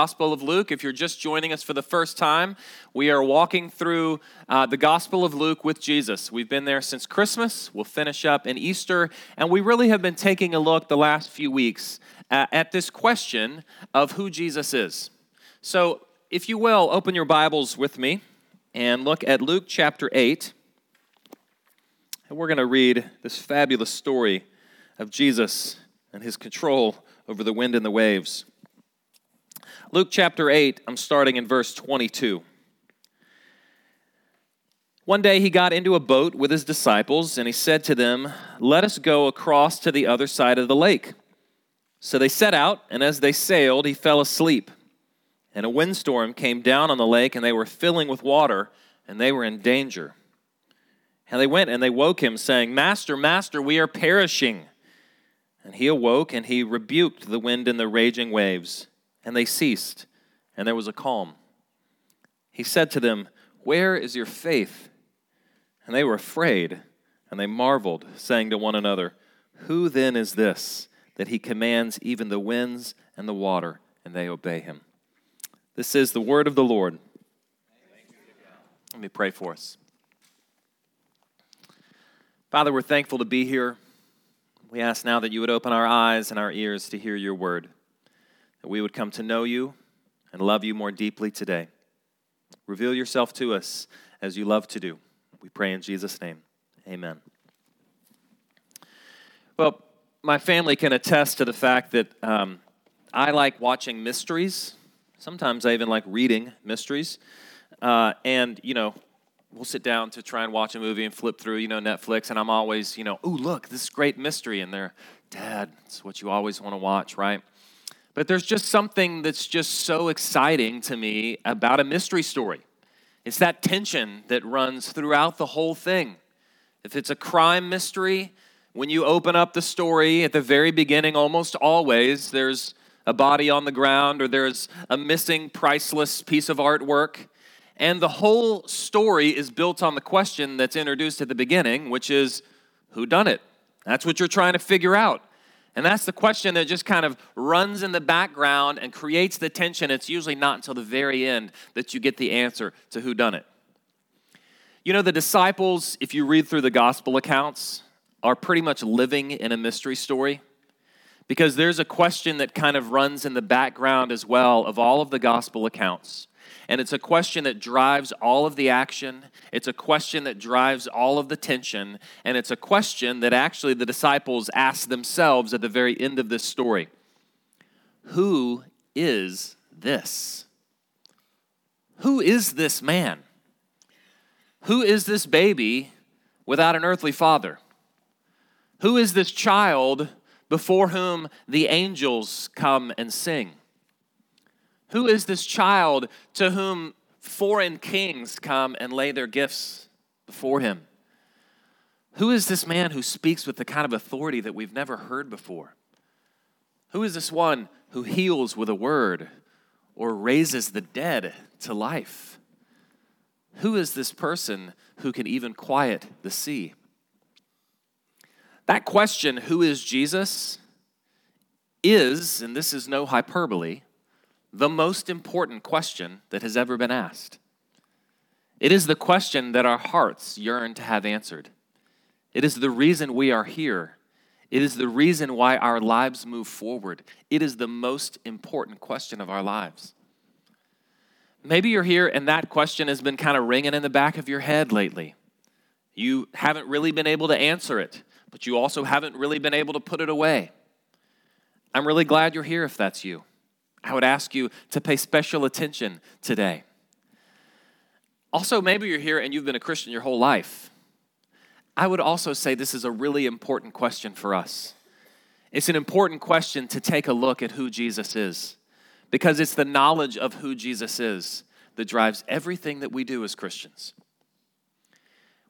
Gospel of Luke. If you're just joining us for the first time, we are walking through uh, the Gospel of Luke with Jesus. We've been there since Christmas. We'll finish up in Easter. And we really have been taking a look the last few weeks at, at this question of who Jesus is. So, if you will, open your Bibles with me and look at Luke chapter 8. And we're going to read this fabulous story of Jesus and his control over the wind and the waves. Luke chapter 8, I'm starting in verse 22. One day he got into a boat with his disciples, and he said to them, Let us go across to the other side of the lake. So they set out, and as they sailed, he fell asleep. And a windstorm came down on the lake, and they were filling with water, and they were in danger. And they went and they woke him, saying, Master, Master, we are perishing. And he awoke, and he rebuked the wind and the raging waves and they ceased, and there was a calm. He said to them, Where is your faith? And they were afraid, and they marveled, saying to one another, Who then is this that he commands even the winds and the water, and they obey him? This is the word of the Lord. Let me pray for us. Father, we're thankful to be here. We ask now that you would open our eyes and our ears to hear your word that we would come to know you and love you more deeply today. Reveal yourself to us as you love to do. We pray in Jesus' name. Amen. Well, my family can attest to the fact that um, I like watching mysteries. Sometimes I even like reading mysteries. Uh, and, you know, we'll sit down to try and watch a movie and flip through, you know, Netflix, and I'm always, you know, oh, look, this great mystery. And they're, Dad, it's what you always want to watch, right? But there's just something that's just so exciting to me about a mystery story. It's that tension that runs throughout the whole thing. If it's a crime mystery, when you open up the story at the very beginning, almost always there's a body on the ground or there's a missing priceless piece of artwork. And the whole story is built on the question that's introduced at the beginning, which is who done it? That's what you're trying to figure out. And that's the question that just kind of runs in the background and creates the tension. It's usually not until the very end that you get the answer to who done it. You know, the disciples, if you read through the gospel accounts, are pretty much living in a mystery story because there's a question that kind of runs in the background as well of all of the gospel accounts. And it's a question that drives all of the action. It's a question that drives all of the tension. And it's a question that actually the disciples ask themselves at the very end of this story Who is this? Who is this man? Who is this baby without an earthly father? Who is this child before whom the angels come and sing? Who is this child to whom foreign kings come and lay their gifts before him? Who is this man who speaks with the kind of authority that we've never heard before? Who is this one who heals with a word or raises the dead to life? Who is this person who can even quiet the sea? That question, who is Jesus, is, and this is no hyperbole, the most important question that has ever been asked. It is the question that our hearts yearn to have answered. It is the reason we are here. It is the reason why our lives move forward. It is the most important question of our lives. Maybe you're here and that question has been kind of ringing in the back of your head lately. You haven't really been able to answer it, but you also haven't really been able to put it away. I'm really glad you're here if that's you. I would ask you to pay special attention today. Also, maybe you're here and you've been a Christian your whole life. I would also say this is a really important question for us. It's an important question to take a look at who Jesus is because it's the knowledge of who Jesus is that drives everything that we do as Christians.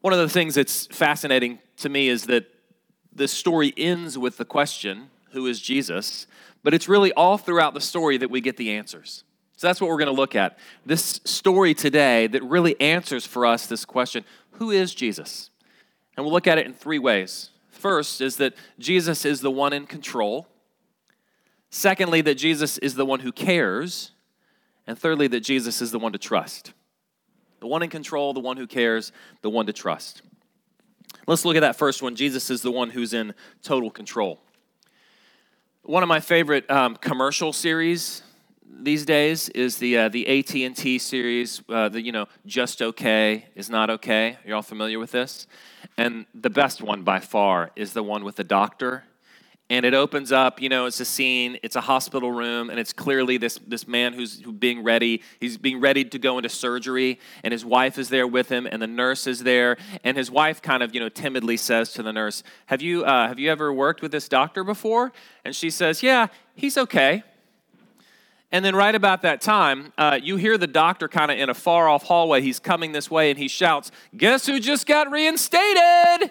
One of the things that's fascinating to me is that the story ends with the question, Who is Jesus? but it's really all throughout the story that we get the answers. So that's what we're going to look at. This story today that really answers for us this question who is Jesus? And we'll look at it in three ways. First is that Jesus is the one in control. Secondly, that Jesus is the one who cares. And thirdly, that Jesus is the one to trust. The one in control, the one who cares, the one to trust. Let's look at that first one. Jesus is the one who's in total control. One of my favorite um, commercial series these days is the uh, the AT and T series. Uh, the you know just okay is not okay. You're all familiar with this, and the best one by far is the one with the doctor and it opens up you know it's a scene it's a hospital room and it's clearly this, this man who's being ready he's being ready to go into surgery and his wife is there with him and the nurse is there and his wife kind of you know timidly says to the nurse have you uh, have you ever worked with this doctor before? And she says yeah he's okay. And then right about that time uh, you hear the doctor kind of in a far off hallway he's coming this way and he shouts guess who just got reinstated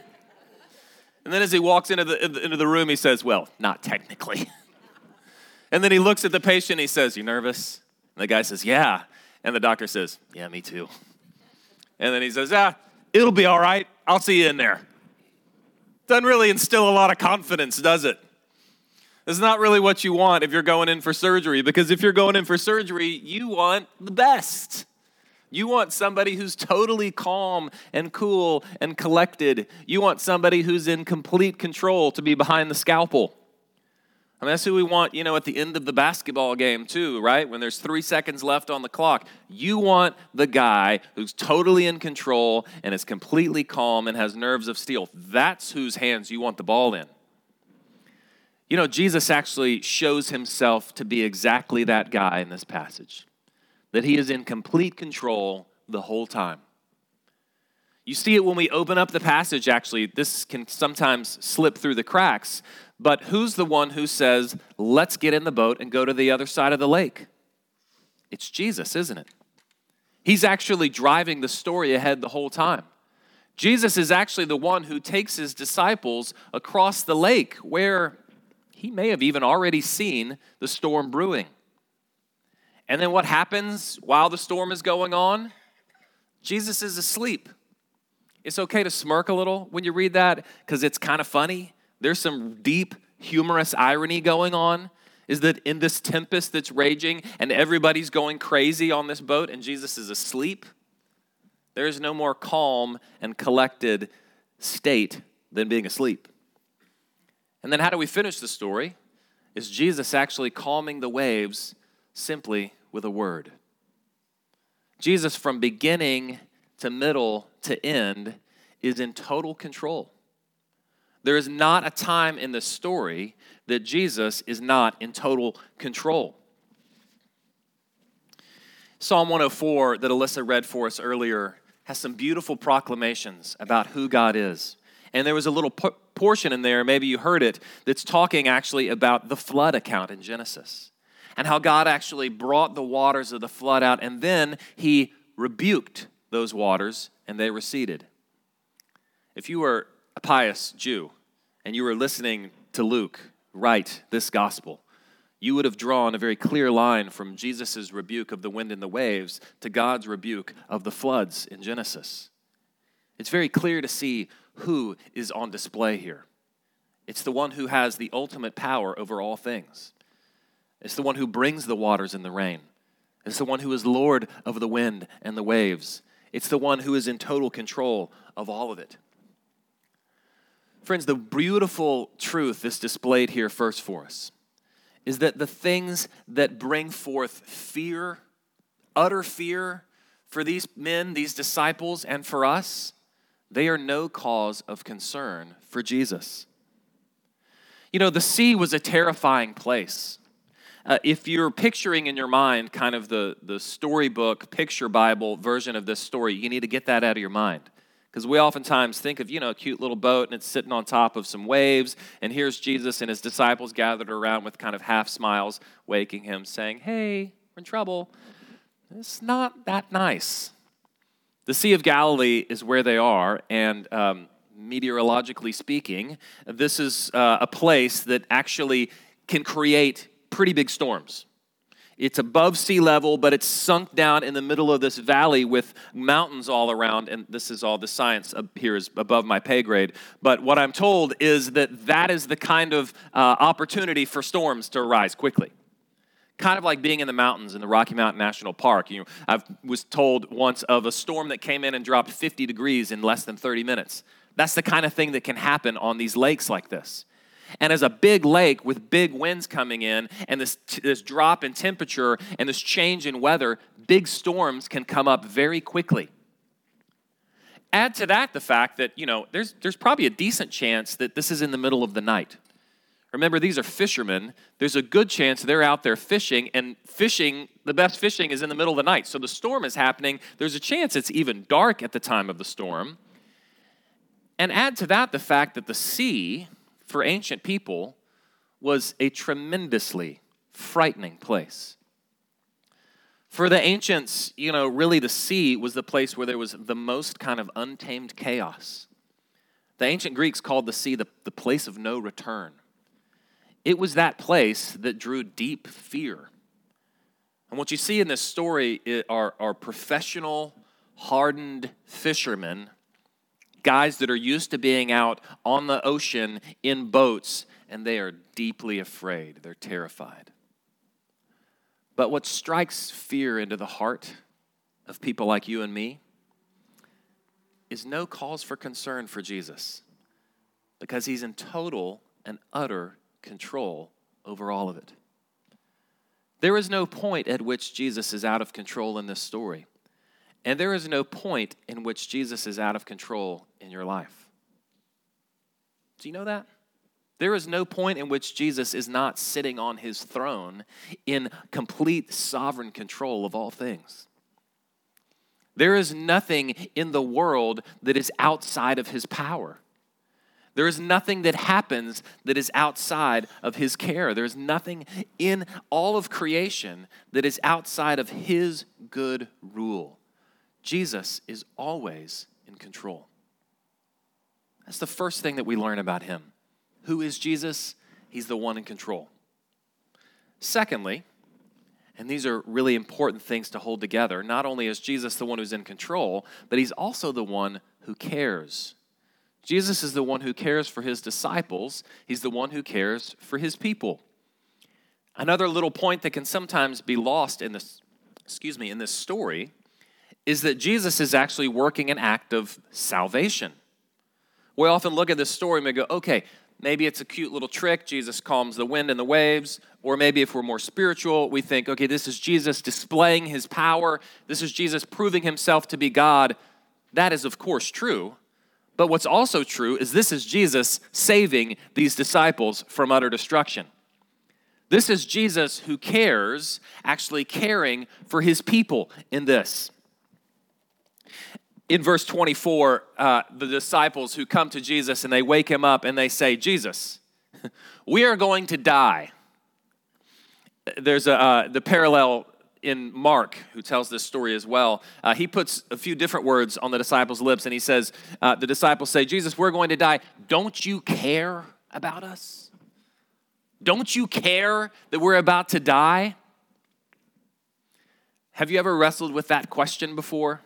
and then as he walks into the, into the room, he says, Well, not technically. and then he looks at the patient, he says, You nervous? And the guy says, Yeah. And the doctor says, Yeah, me too. And then he says, Ah, it'll be all right. I'll see you in there. Doesn't really instill a lot of confidence, does it? It's not really what you want if you're going in for surgery, because if you're going in for surgery, you want the best. You want somebody who's totally calm and cool and collected. You want somebody who's in complete control to be behind the scalpel. I mean, that's who we want, you know, at the end of the basketball game, too, right? When there's three seconds left on the clock. You want the guy who's totally in control and is completely calm and has nerves of steel. That's whose hands you want the ball in. You know, Jesus actually shows himself to be exactly that guy in this passage that he is in complete control the whole time. You see it when we open up the passage, actually. This can sometimes slip through the cracks. But who's the one who says, let's get in the boat and go to the other side of the lake? It's Jesus, isn't it? He's actually driving the story ahead the whole time. Jesus is actually the one who takes his disciples across the lake where he may have even already seen the storm brewing. And then what happens while the storm is going on? Jesus is asleep. It's okay to smirk a little when you read that because it's kind of funny. There's some deep, humorous irony going on. Is that in this tempest that's raging and everybody's going crazy on this boat and Jesus is asleep? There is no more calm and collected state than being asleep. And then how do we finish the story? Is Jesus actually calming the waves simply with a word. Jesus, from beginning to middle to end, is in total control. There is not a time in the story that Jesus is not in total control. Psalm 104 that Alyssa read for us earlier has some beautiful proclamations about who God is. And there was a little portion in there, maybe you heard it, that's talking actually about the flood account in Genesis and how God actually brought the waters of the flood out, and then he rebuked those waters, and they receded. If you were a pious Jew and you were listening to Luke write this gospel, you would have drawn a very clear line from Jesus' rebuke of the wind and the waves to God's rebuke of the floods in Genesis. It's very clear to see who is on display here. It's the one who has the ultimate power over all things. It's the one who brings the waters and the rain. It's the one who is Lord of the wind and the waves. It's the one who is in total control of all of it. Friends, the beautiful truth is displayed here first for us is that the things that bring forth fear, utter fear for these men, these disciples, and for us, they are no cause of concern for Jesus. You know, the sea was a terrifying place. Uh, if you're picturing in your mind kind of the, the storybook, picture Bible version of this story, you need to get that out of your mind. Because we oftentimes think of, you know, a cute little boat and it's sitting on top of some waves, and here's Jesus and his disciples gathered around with kind of half smiles, waking him, saying, Hey, we're in trouble. It's not that nice. The Sea of Galilee is where they are, and um, meteorologically speaking, this is uh, a place that actually can create pretty big storms. It's above sea level, but it's sunk down in the middle of this valley with mountains all around. And this is all the science here is above my pay grade. But what I'm told is that that is the kind of uh, opportunity for storms to arise quickly. kind of like being in the mountains in the Rocky Mountain National Park. You know, I was told once of a storm that came in and dropped 50 degrees in less than 30 minutes. That's the kind of thing that can happen on these lakes like this. And as a big lake with big winds coming in and this, this drop in temperature and this change in weather, big storms can come up very quickly. Add to that the fact that, you know, there's, there's probably a decent chance that this is in the middle of the night. Remember, these are fishermen. There's a good chance they're out there fishing, and fishing, the best fishing is in the middle of the night. So the storm is happening. There's a chance it's even dark at the time of the storm. And add to that the fact that the sea, for ancient people, was a tremendously frightening place. For the ancients, you know, really the sea was the place where there was the most kind of untamed chaos. The ancient Greeks called the sea the, the place of no return. It was that place that drew deep fear. And what you see in this story are, are professional, hardened fishermen, guys that are used to being out on the ocean in boats, and they are deeply afraid. They're terrified. But what strikes fear into the heart of people like you and me is no cause for concern for Jesus because he's in total and utter control over all of it. There is no point at which Jesus is out of control in this story. And there is no point in which Jesus is out of control in your life. Do you know that? There is no point in which Jesus is not sitting on his throne in complete sovereign control of all things. There is nothing in the world that is outside of his power. There is nothing that happens that is outside of his care. There's nothing in all of creation that is outside of his good rule. Jesus is always in control. That's the first thing that we learn about him. Who is Jesus? He's the one in control. Secondly, and these are really important things to hold together, not only is Jesus the one who's in control, but he's also the one who cares. Jesus is the one who cares for his disciples, he's the one who cares for his people. Another little point that can sometimes be lost in this excuse me in this story is that Jesus is actually working an act of salvation. We often look at this story and we go, okay, Maybe it's a cute little trick. Jesus calms the wind and the waves. Or maybe if we're more spiritual, we think, okay, this is Jesus displaying his power. This is Jesus proving himself to be God. That is, of course, true. But what's also true is this is Jesus saving these disciples from utter destruction. This is Jesus who cares, actually caring for his people in this in verse 24, uh, the disciples who come to Jesus and they wake him up and they say, Jesus, we are going to die. There's a, uh, the parallel in Mark, who tells this story as well. Uh, he puts a few different words on the disciples' lips and he says, uh, The disciples say, Jesus, we're going to die. Don't you care about us? Don't you care that we're about to die? Have you ever wrestled with that question before?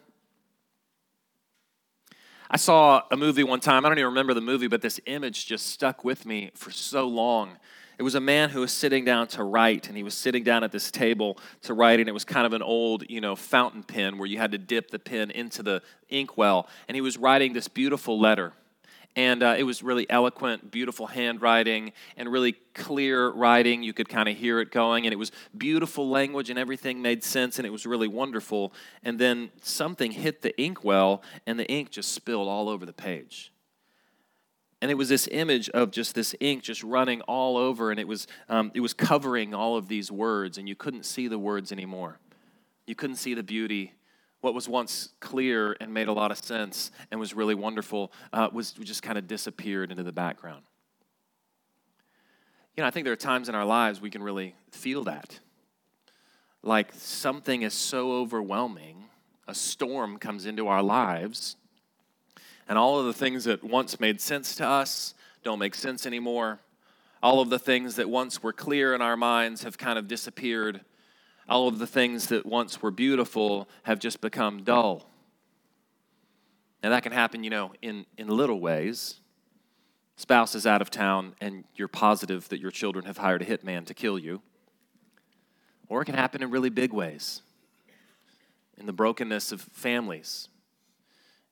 I saw a movie one time. I don't even remember the movie, but this image just stuck with me for so long. It was a man who was sitting down to write, and he was sitting down at this table to write, and it was kind of an old, you know, fountain pen where you had to dip the pen into the inkwell. And he was writing this beautiful letter. And uh, it was really eloquent, beautiful handwriting, and really clear writing. You could kind of hear it going, and it was beautiful language, and everything made sense, and it was really wonderful. And then something hit the inkwell, and the ink just spilled all over the page. And it was this image of just this ink just running all over, and it was, um, it was covering all of these words, and you couldn't see the words anymore. You couldn't see the beauty what was once clear and made a lot of sense and was really wonderful uh, was just kind of disappeared into the background. You know, I think there are times in our lives we can really feel that. Like something is so overwhelming, a storm comes into our lives, and all of the things that once made sense to us don't make sense anymore. All of the things that once were clear in our minds have kind of disappeared all of the things that once were beautiful have just become dull. Now, that can happen, you know, in, in little ways. Spouse is out of town, and you're positive that your children have hired a hitman to kill you. Or it can happen in really big ways in the brokenness of families,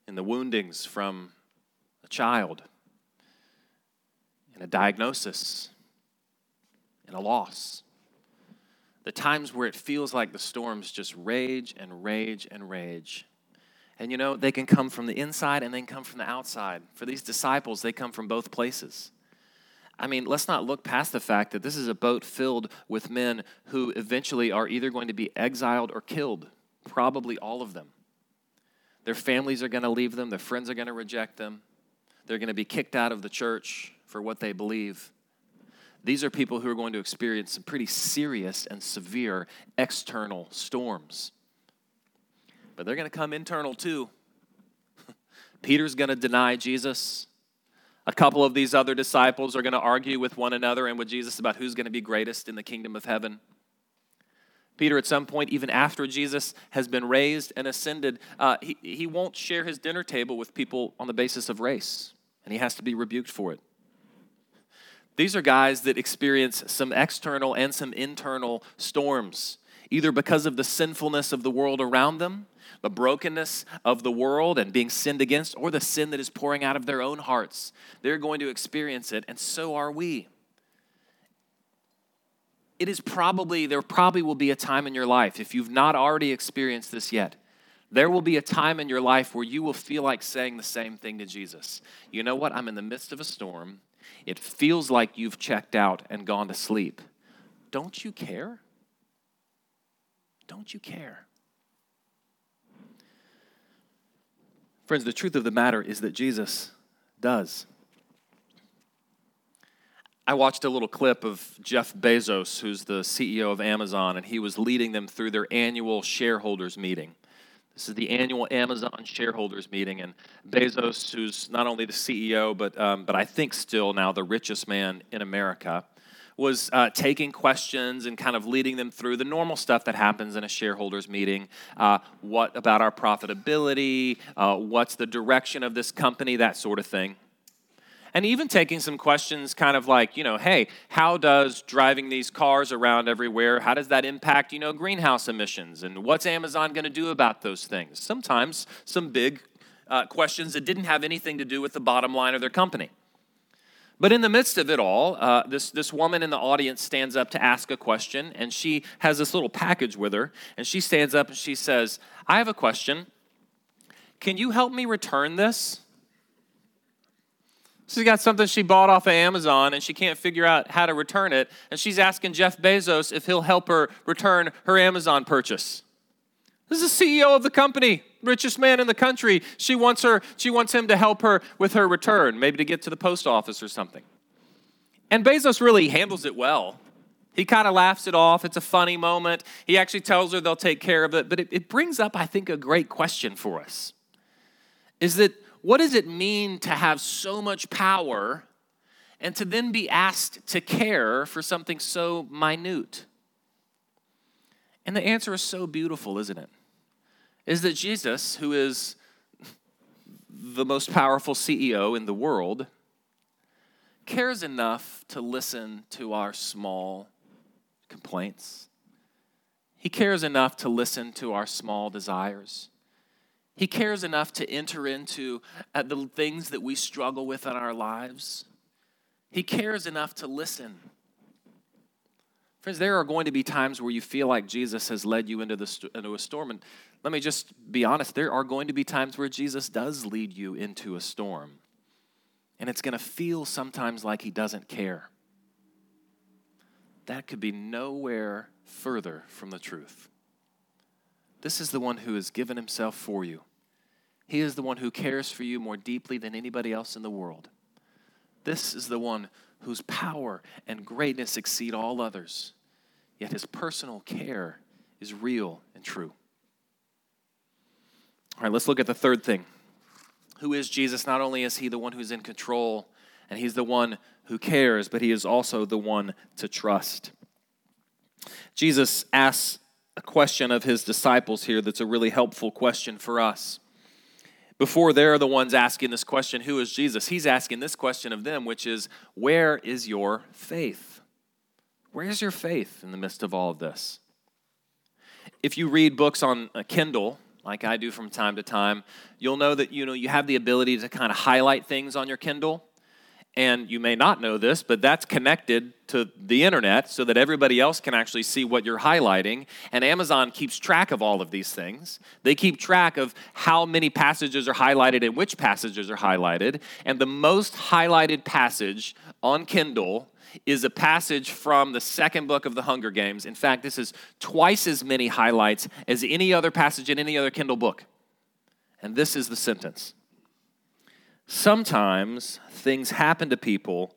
in the woundings from a child, in a diagnosis, in a loss. The times where it feels like the storms just rage and rage and rage. And you know, they can come from the inside and they can come from the outside. For these disciples, they come from both places. I mean, let's not look past the fact that this is a boat filled with men who eventually are either going to be exiled or killed, probably all of them. Their families are going to leave them, their friends are going to reject them, they're going to be kicked out of the church for what they believe. These are people who are going to experience some pretty serious and severe external storms. But they're going to come internal too. Peter's going to deny Jesus. A couple of these other disciples are going to argue with one another and with Jesus about who's going to be greatest in the kingdom of heaven. Peter, at some point, even after Jesus has been raised and ascended, uh, he, he won't share his dinner table with people on the basis of race, and he has to be rebuked for it. These are guys that experience some external and some internal storms, either because of the sinfulness of the world around them the brokenness of the world and being sinned against, or the sin that is pouring out of their own hearts. They're going to experience it, and so are we. It is probably, there probably will be a time in your life, if you've not already experienced this yet, there will be a time in your life where you will feel like saying the same thing to Jesus. You know what? I'm in the midst of a storm. It feels like you've checked out and gone to sleep. Don't you care? Don't you care? Friends, the truth of the matter is that Jesus does. I watched a little clip of Jeff Bezos, who's the CEO of Amazon, and he was leading them through their annual shareholders meeting. This is the annual Amazon shareholders meeting, and Bezos, who's not only the CEO, but, um, but I think still now the richest man in America, was uh, taking questions and kind of leading them through the normal stuff that happens in a shareholders meeting. Uh, what about our profitability? Uh, what's the direction of this company? That sort of thing. And even taking some questions, kind of like, you know, hey, how does driving these cars around everywhere, how does that impact, you know, greenhouse emissions? And what's Amazon going to do about those things? Sometimes some big uh, questions that didn't have anything to do with the bottom line of their company. But in the midst of it all, uh, this, this woman in the audience stands up to ask a question, and she has this little package with her. And she stands up and she says, I have a question. Can you help me return this? She's got something she bought off of Amazon and she can't figure out how to return it. And she's asking Jeff Bezos if he'll help her return her Amazon purchase. This is the CEO of the company, richest man in the country. She wants her, she wants him to help her with her return, maybe to get to the post office or something. And Bezos really handles it well. He kind of laughs it off. It's a funny moment. He actually tells her they'll take care of it. But it, it brings up, I think, a great question for us. Is that what does it mean to have so much power and to then be asked to care for something so minute? And the answer is so beautiful, isn't it? is that Jesus, who is the most powerful CEO in the world, cares enough to listen to our small complaints. He cares enough to listen to our small desires. He cares enough to enter into uh, the things that we struggle with in our lives. He cares enough to listen Friends, there are going to be times where you feel like Jesus has led you into, the, into a storm. And let me just be honest there are going to be times where Jesus does lead you into a storm. And it's going to feel sometimes like he doesn't care. That could be nowhere further from the truth. This is the one who has given himself for you. He is the one who cares for you more deeply than anybody else in the world. This is the one whose power and greatness exceed all others, yet his personal care is real and true. All right, let's look at the third thing. Who is Jesus? Not only is he the one who's in control and he's the one who cares, but he is also the one to trust. Jesus asks a question of his disciples here that's a really helpful question for us. Before they're the ones asking this question, who is Jesus? He's asking this question of them, which is, where is your faith? Where's your faith in the midst of all of this? if you read books on a Kindle, like I do from time to time, you'll know that you know you have the ability to kind of highlight things on your Kindle. And you may not know this, but that's connected to the internet so that everybody else can actually see what you're highlighting. And Amazon keeps track of all of these things. They keep track of how many passages are highlighted and which passages are highlighted. And the most highlighted passage on Kindle is a passage from the second book of the Hunger Games. In fact, this is twice as many highlights as any other passage in any other Kindle book. And this is the sentence Sometimes things happen to people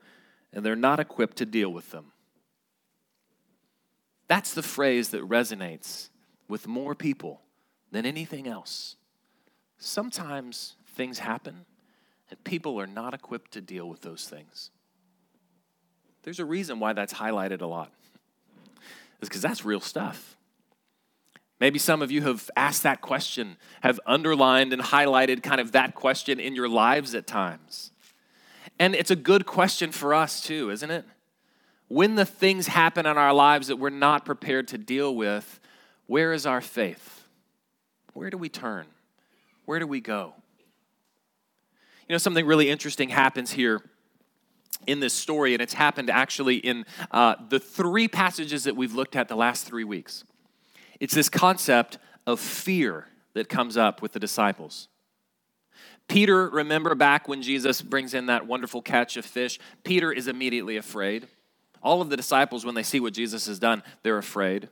and they're not equipped to deal with them. That's the phrase that resonates with more people than anything else. Sometimes things happen and people are not equipped to deal with those things. There's a reason why that's highlighted a lot. It's because that's real stuff. Maybe some of you have asked that question, have underlined and highlighted kind of that question in your lives at times. And it's a good question for us too, isn't it? When the things happen in our lives that we're not prepared to deal with, where is our faith? Where do we turn? Where do we go? You know, something really interesting happens here in this story, and it's happened actually in uh, the three passages that we've looked at the last three weeks. It's this concept of fear that comes up with the disciples. Peter, remember back when Jesus brings in that wonderful catch of fish? Peter is immediately afraid. All of the disciples, when they see what Jesus has done, they're afraid.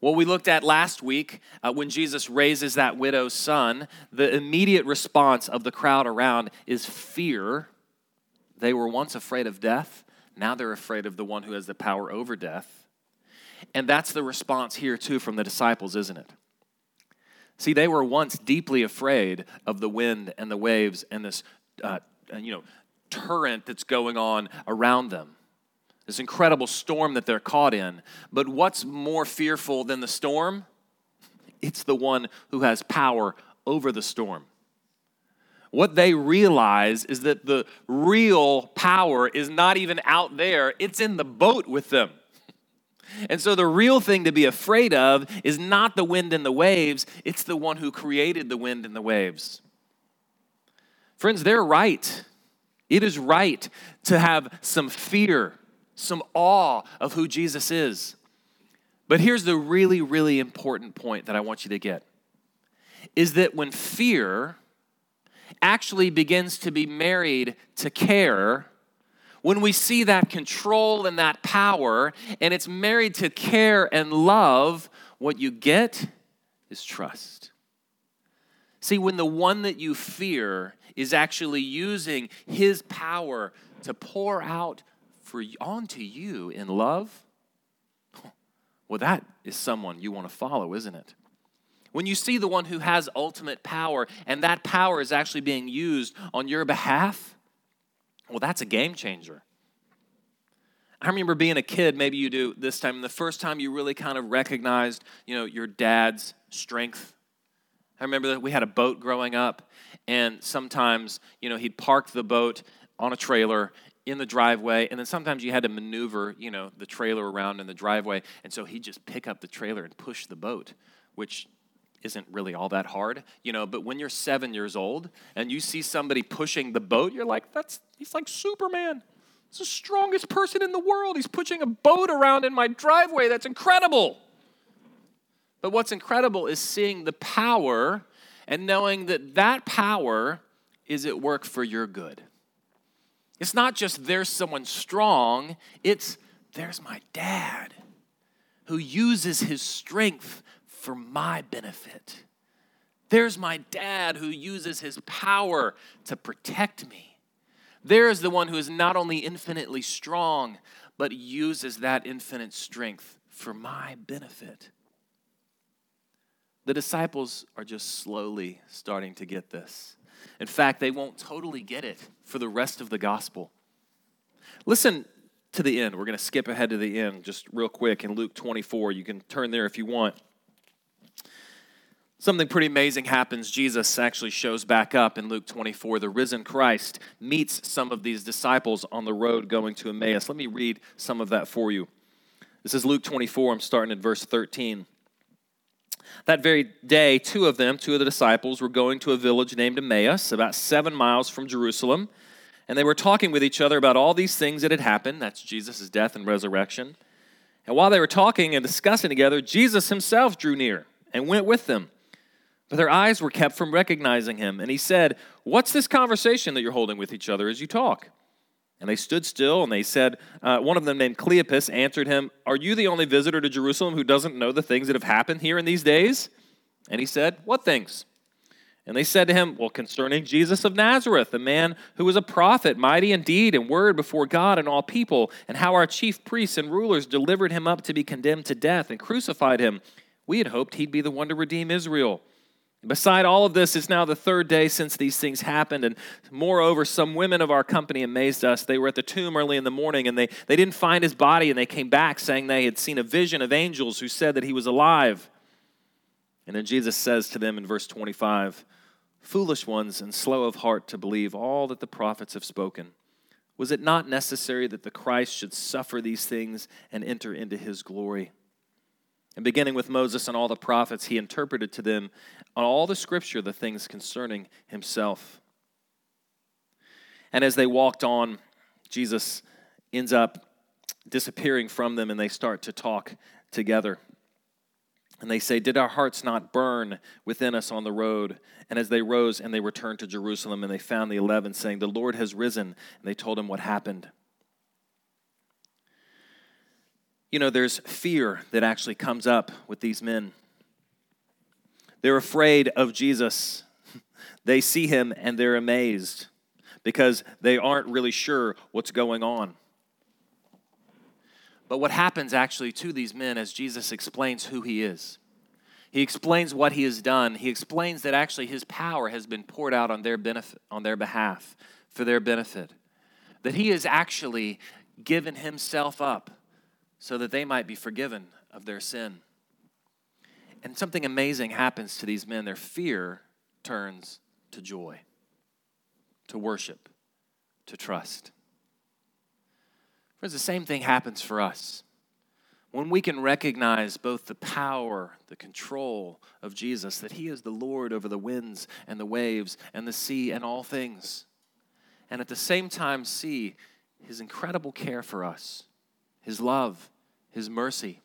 What we looked at last week, uh, when Jesus raises that widow's son, the immediate response of the crowd around is fear. They were once afraid of death, now they're afraid of the one who has the power over death. And that's the response here, too, from the disciples, isn't it? See, they were once deeply afraid of the wind and the waves and this, uh, you know, torrent that's going on around them. This incredible storm that they're caught in. But what's more fearful than the storm? It's the one who has power over the storm. What they realize is that the real power is not even out there, it's in the boat with them. And so the real thing to be afraid of is not the wind and the waves, it's the one who created the wind and the waves. Friends, they're right. It is right to have some fear, some awe of who Jesus is. But here's the really, really important point that I want you to get is that when fear actually begins to be married to care, when we see that control and that power, and it's married to care and love, what you get is trust. See, when the one that you fear is actually using his power to pour out for onto you in love, well, that is someone you want to follow, isn't it? When you see the one who has ultimate power and that power is actually being used on your behalf, well, that's a game changer. I remember being a kid, maybe you do this time, the first time you really kind of recognized, you know, your dad's strength. I remember that we had a boat growing up, and sometimes, you know, he'd park the boat on a trailer in the driveway, and then sometimes you had to maneuver, you know, the trailer around in the driveway, and so he'd just pick up the trailer and push the boat, which isn't really all that hard, you know, but when you're seven years old and you see somebody pushing the boat, you're like, that's, he's like Superman. He's the strongest person in the world. He's pushing a boat around in my driveway. That's incredible. But what's incredible is seeing the power and knowing that that power is at work for your good. It's not just there's someone strong, it's there's my dad who uses his strength for my benefit. There's my dad who uses his power to protect me. There is the one who is not only infinitely strong, but uses that infinite strength for my benefit. The disciples are just slowly starting to get this. In fact, they won't totally get it for the rest of the gospel. Listen to the end. We're going to skip ahead to the end just real quick in Luke 24. You can turn there if you want something pretty amazing happens. Jesus actually shows back up in Luke 24. The risen Christ meets some of these disciples on the road going to Emmaus. Let me read some of that for you. This is Luke 24. I'm starting at verse 13. That very day, two of them, two of the disciples, were going to a village named Emmaus, about seven miles from Jerusalem. And they were talking with each other about all these things that had happened. That's Jesus' death and resurrection. And while they were talking and discussing together, Jesus himself drew near and went with them. But their eyes were kept from recognizing him. And he said, What's this conversation that you're holding with each other as you talk? And they stood still, and they said, uh, One of them, named Cleopas, answered him, Are you the only visitor to Jerusalem who doesn't know the things that have happened here in these days? And he said, What things? And they said to him, Well, concerning Jesus of Nazareth, a man who was a prophet, mighty in deed and word before God and all people, and how our chief priests and rulers delivered him up to be condemned to death and crucified him. We had hoped he'd be the one to redeem Israel. Beside all of this, it's now the third day since these things happened. And moreover, some women of our company amazed us. They were at the tomb early in the morning and they, they didn't find his body, and they came back saying they had seen a vision of angels who said that he was alive. And then Jesus says to them in verse 25 Foolish ones and slow of heart to believe all that the prophets have spoken. Was it not necessary that the Christ should suffer these things and enter into his glory? And beginning with Moses and all the prophets, he interpreted to them on all the scripture the things concerning himself. And as they walked on, Jesus ends up disappearing from them and they start to talk together. And they say, Did our hearts not burn within us on the road? And as they rose and they returned to Jerusalem, and they found the eleven, saying, The Lord has risen. And they told him what happened. You know, there's fear that actually comes up with these men. They're afraid of Jesus. They see him and they're amazed because they aren't really sure what's going on. But what happens actually to these men as Jesus explains who he is? He explains what he has done. He explains that actually his power has been poured out on their benefit, on their behalf, for their benefit. That he has actually given himself up so that they might be forgiven of their sin. And something amazing happens to these men. Their fear turns to joy, to worship, to trust. Friends, the same thing happens for us. When we can recognize both the power, the control of Jesus, that He is the Lord over the winds and the waves and the sea and all things, and at the same time see His incredible care for us, His love, His mercy,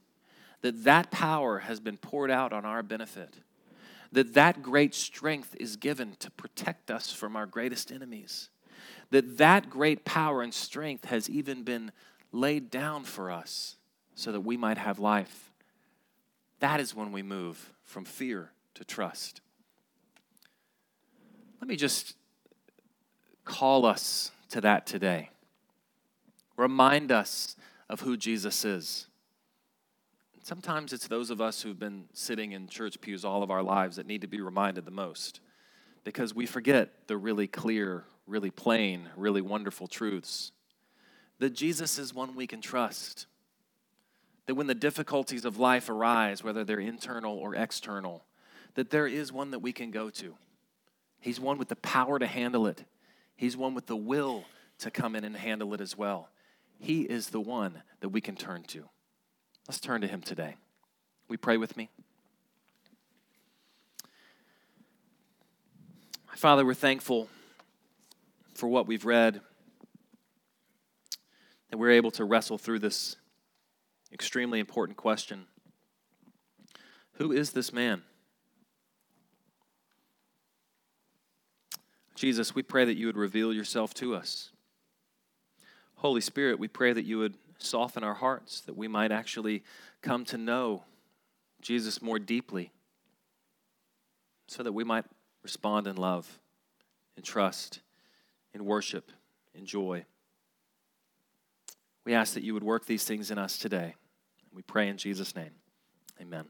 that that power has been poured out on our benefit, that that great strength is given to protect us from our greatest enemies that that great power and strength has even been laid down for us so that we might have life. That is when we move from fear to trust. Let me just call us to that today. Remind us of who Jesus is. Sometimes it's those of us who've been sitting in church pews all of our lives that need to be reminded the most because we forget the really clear, really plain, really wonderful truths. That Jesus is one we can trust. That when the difficulties of life arise, whether they're internal or external, that there is one that we can go to. He's one with the power to handle it, He's one with the will to come in and handle it as well. He is the one that we can turn to. Let's turn to Him today. We pray with me. Father, we're thankful for what we've read, that we're able to wrestle through this extremely important question Who is this man? Jesus, we pray that you would reveal yourself to us. Holy Spirit, we pray that you would soften our hearts, that we might actually come to know Jesus more deeply, so that we might respond in love, in trust, in worship, in joy. We ask that you would work these things in us today. We pray in Jesus' name. Amen.